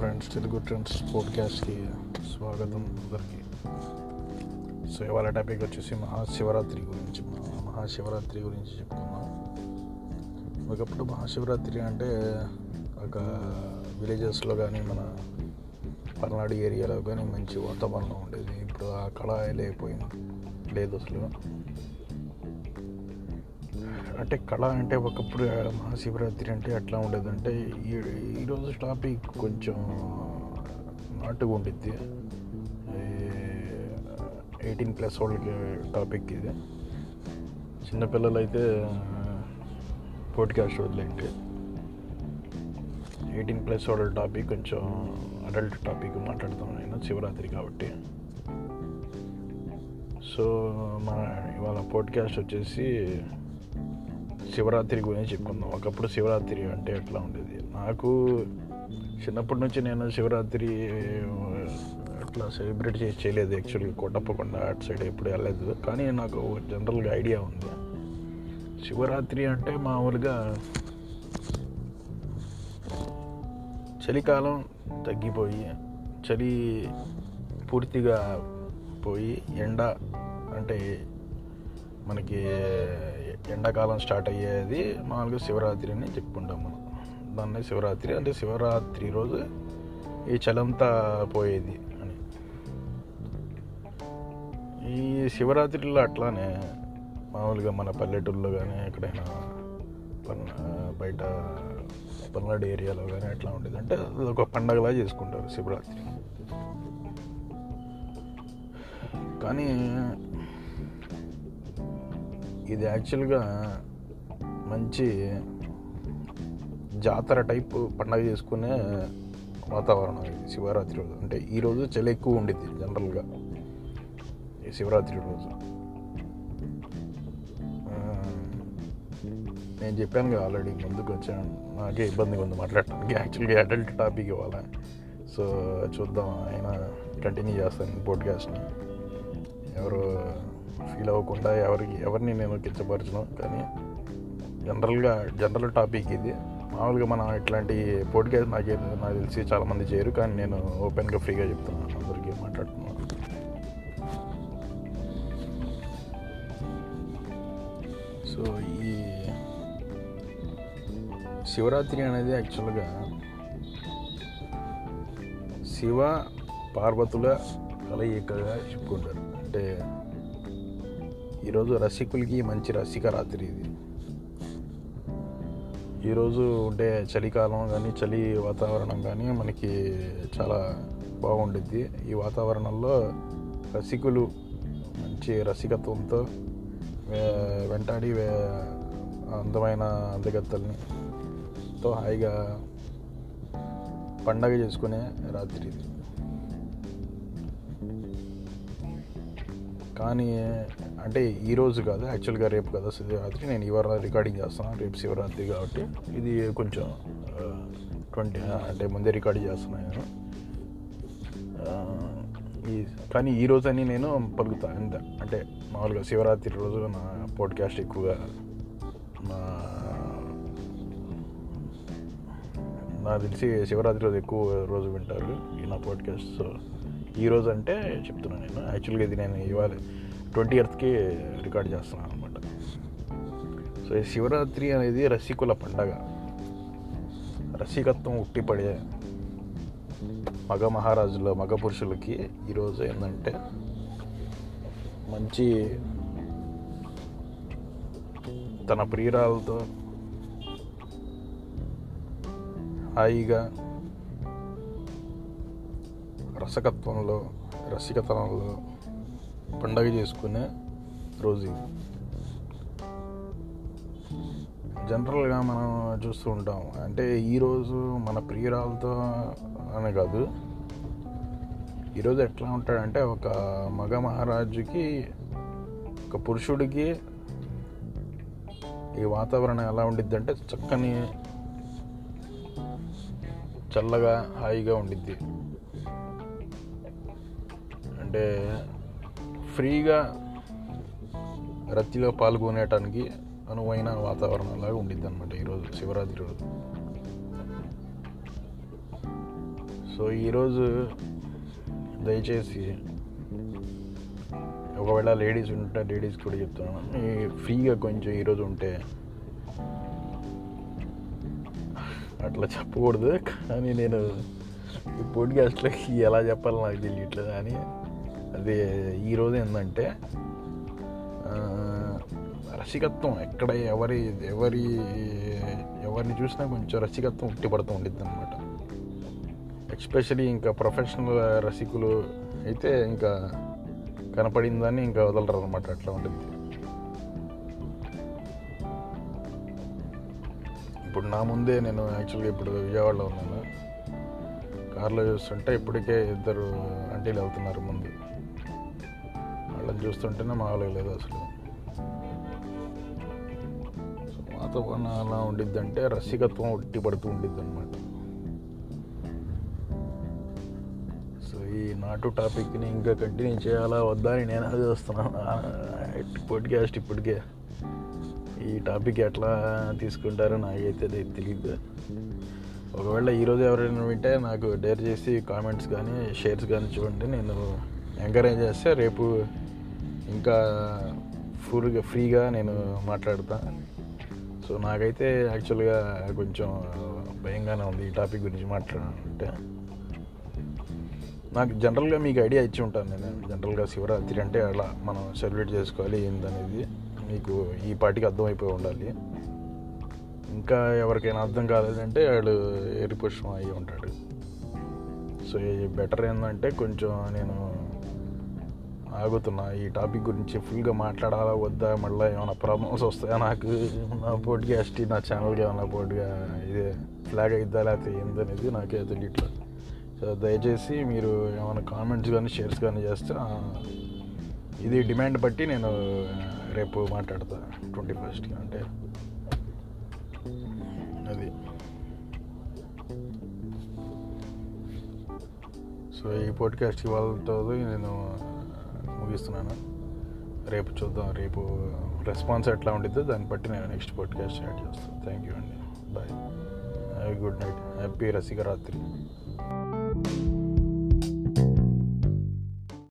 Friends Telugu trends పోడ్కాస్ట్కి స్వాగతం అందరికీ. So ఇవాళ టాపిక్ వచ్చేసి మహాశివరాత్రి గురించి మహాశివరాత్రి గురించి చెప్పుకుందాం ఒకప్పుడు మహాశివరాత్రి అంటే ఒక విలేజెస్లో కానీ మన పల్నాడు ఏరియాలో కానీ మంచి వాతావరణం ఉండేది. ఇప్పుడు ఆ కళ లేకపోయింది లేదు అసలు. అంటే కళ అంటే ఒకప్పుడు మహాశివరాత్రి అంటే ఎట్లా ఉండేదంటే ఈ ఈరోజు టాపిక్ కొంచెం నాటుగా ఉండిద్ది. ఎయిటీన్ ప్లస్ వాళ్ళకి టాపిక్ ఇది. చిన్నపిల్లలు అయితే పోడ్కాస్ట్ వదిలేండి ఎయిటీన్ ప్లస్ వాళ్ళ టాపిక్ కొంచెం అడల్ట్ టాపిక్ మాట్లాడతాం నేను శివరాత్రి కాబట్టి. సో మన ఇవాళ పోడ్కాస్ట్ వచ్చేసి శివరాత్రి గురించి చెప్పుకుందాం. ఒకప్పుడు శివరాత్రి అంటే ఎట్లా ఉండేది? నాకు చిన్నప్పటి నుంచి నేను శివరాత్రి అట్లా సెలబ్రేట్ చేసి చేయలేదు. యాక్చువల్గా కొట్టప్పకుండా అటు సైడ్ ఎప్పుడు వెళ్ళలేదు. కానీ నాకు జనరల్గా ఐడియా ఉంది. శివరాత్రి అంటే మామూలుగా చలికాలం తగ్గిపోయి చలి పూర్తిగా పోయి ఎండ అంటే మనకి ఎండాకాలం స్టార్ట్ అయ్యేది మామూలుగా శివరాత్రి అని చెప్పుకుంటాం మనం. దాన్ని శివరాత్రి అంటే శివరాత్రి రోజు ఈ చలంతా పోయేది అని. ఈ శివరాత్రిలో అట్లానే మామూలుగా మన పల్లెటూళ్ళలో కానీ ఎక్కడైనా బయట పల్నాడు ఏరియాలో కానీ ఎట్లా ఉండేది అంటే ఒక పండగలా చేసుకుంటారు శివరాత్రి. కానీ ఇది యాక్చువల్గా మంచి జాతర టైప్ పండగ చేసుకునే వాతావరణం ఇది శివరాత్రి రోజు. అంటే ఈరోజు చలి ఎక్కువ ఉండిద్ది జనరల్గా. ఈ శివరాత్రి రోజు. నేను చెప్పాను కదా ఆల్రెడీ ముందుకు వచ్చాను. నాకే ఇబ్బందిగా ఉంది మాట్లాడటానికి. యాక్చువల్గా అడల్ట్ టాపిక్ ఇవ్వాలి సో చూద్దాం. ఆయన కంటిన్యూ చేస్తాను పోడ్కాస్ట్ని. ఎవరు ఫీల్ అవ్వకుండా ఎవరికి ఎవరిని నేను కించపరచను. కానీ జనరల్గా జనరల్ టాపిక్ ఇది. మామూలుగా మనం ఇట్లాంటి పోడ్కాస్ట్ నాకు నాకు తెలిసి చాలామంది చేయరు. కానీ నేను ఓపెన్గా ఫ్రీగా చెప్తున్నాను. అందరికీ మాట్లాడుతున్నాను. సో ఈ శివరాత్రి అనేది యాక్చువల్గా శివ పార్వతుల కలయికగా చెప్పుకుంటారు. అంటే ఈరోజు రసికులకి మంచి రసిక రాత్రి ఇది. ఈరోజు ఉండే చలికాలం కానీ చలి వాతావరణం కానీ మనకి చాలా బాగుండుద్ది. ఈ వాతావరణంలో రసికులు మంచి రసికత్వంతో వెంటాడి అందమైన అందగత్తల్ని తో హాయిగా పండగ చేసుకునే రాత్రి ఇది. కానీ అంటే ఈరోజు కాదు యాక్చువల్గా రేపు కదా శివరాత్రి నేను ఇవాళ రికార్డింగ్ చేస్తున్నాను రేపు శివరాత్రి కాబట్టి. ఇది కొంచెం ట్వంటీ అంటే ముందే రికార్డ్ చేస్తున్నాను. నేను ఈ కానీ ఈ రోజని అని నేను పలుకుతా ఎంత అంటే మామూలుగా శివరాత్రి రోజు నా పాడ్కాస్ట్ ఎక్కువగా నా నాకు తెలిసి శివరాత్రి రోజు ఎక్కువ రోజు వింటారు ఈ నా పాడ్కాస్ట్ సో ఈరోజు అంటే చెప్తున్నాను నేను. యాక్చువల్గా ఇది నేను ఇవాళ ట్వంటీ ఎర్త్కి రికార్డ్ చేస్తున్నాను అనమాట సో ఈ శివరాత్రి అనేది రసికుల పండగ. రసికత్వం ఉట్టిపడే మగ మహారాజుల మగ పురుషులకి ఈరోజు ఏంటంటే మంచి తన ప్రియురాలతో హాయిగా రసకత్వంలో రసికతనంలో పండగ చేసుకునే రోజు ఇది. జనరల్గా మనం చూస్తూ ఉంటాం. అంటే ఈరోజు మన ప్రియురాలతో అని కాదు. ఈరోజు ఎట్లా ఉంటాడంటే ఒక మగ మహారాజుకి ఒక పురుషుడికి ఈ వాతావరణం ఎలా ఉండిద్ది అంటే చక్కని చల్లగా హాయిగా ఉండిద్ది. అంటే ఫ్రీగా రత్తిలో పాల్గొనేటానికి అనువైన వాతావరణం లాగా ఉండిద్ది అనమాట ఈరోజు శివరాత్రి రోజు. సో ఈరోజు దయచేసి ఒకవేళ లేడీస్ ఉంటే లేడీస్ కూడా చెప్తున్నాను. ఫ్రీగా కొంచెం ఈరోజు ఉంటే అట్లా చెప్పకూడదు కానీ నేను ఈ అసలు ఎలా చెప్పాలో నాకు తెలియట్లేదు అని ఈరోజు ఏంటంటే రసికత్వం ఎక్కడ ఎవరి ఎవరి ఎవరిని చూసినా కొంచెం రసికత్వం ఉట్టిపడుతూ ఉండిద్ది అనమాట ఎస్పెషలీ ఇంకా ప్రొఫెషనల్ రసికులు అయితే ఇంకా కనపడిందని ఇంకా వదలరు అనమాట అట్లా ఉంటుంది ఇప్పుడు నా ముందే నేను యాక్చువల్గా ఇప్పుడు విజయవాడలో ఉన్నాను. కార్లో చూస్తుంటే ఇప్పటికే ఇద్దరు అంటీలు వెళ్తున్నారు ముందు. చూస్తుంటేనే మామూలుగా లేదు అసలు. సో వాతావరణం అలా ఉండిద్దంటే రసికత్వం ఒట్టి పడుతూ ఉండిద్ది అనమాట సో ఈ నాటు టాపిక్ని ఇంకా కంటిన్యూ చేయాలా వద్దా అని నేను అది చూస్తున్నాను పోడ్కాస్ట్ ఇప్పటికే ఈ టాపిక్ ఎట్లా తీసుకుంటారో నాకైతే తెలియదు ఒకవేళ ఈరోజు ఎవరైనా వింటే నాకు డేర్ చేసి కామెంట్స్ కానీ షేర్స్ కానీ చూడండి. నేను ఎంకరేజ్ చేస్తే రేపు ఇంకా ఫుల్గా ఫ్రీగా నేను మాట్లాడతా. సో నాకైతే యాక్చువల్గా కొంచెం భయంగానే ఉంది ఈ టాపిక్ గురించి మాట్లాడాలంటే. నాకు జనరల్గా మీకు ఐడియా ఇచ్చి ఉంటాను నేను. జనరల్గా శివరాత్రి అంటే అలా మనం సెలబ్రేట్ చేసుకోవాలి ఏందనేది మీకు ఈ పాటికి అర్థమైపోయి ఉండాలి. ఇంకా ఎవరికైనా అర్థం కాలేదంటే వాడు ఎరిపుష్పం అయ్యి ఉంటాడు. సో ఈ బెటర్ ఏంటంటే కొంచెం నేను ఆగుతున్నా. ఈ టాపిక్ గురించి ఫుల్గా మాట్లాడాలా వద్దా మళ్ళీ ఏమైనా ప్రాబ్లమ్స్ వస్తాయా నాకు? నా పోడ్కాస్ట్ నా ఛానల్కి ఏమైనా పోటీగా ఇదే ఫ్లాగ్ అయిద్దా లేకపోతే ఏందనేది నాకే తెలియట్లేదు సో దయచేసి మీరు ఏమైనా కామెంట్స్ కానీ షేర్స్ కానీ చేస్తే ఇది డిమాండ్ బట్టి నేను రేపు మాట్లాడతా. ట్వంటీ ఫస్ట్కి అంటే. అది. సో ఈ పోడ్కాస్ట్ ఇవాళతో నేను ముగిస్తున్నాను రేపు చూద్దాం రేపు రెస్పాన్స్ ఎట్లా ఉండిద్దో దాన్ని బట్టి నేను నెక్స్ట్ పాడ్కాస్ట్ స్టార్ట్ చేస్తాను. థ్యాంక్ యూ అండి. బాయ్ గుడ్ నైట్ హ్యాపీ రసిక రాత్రి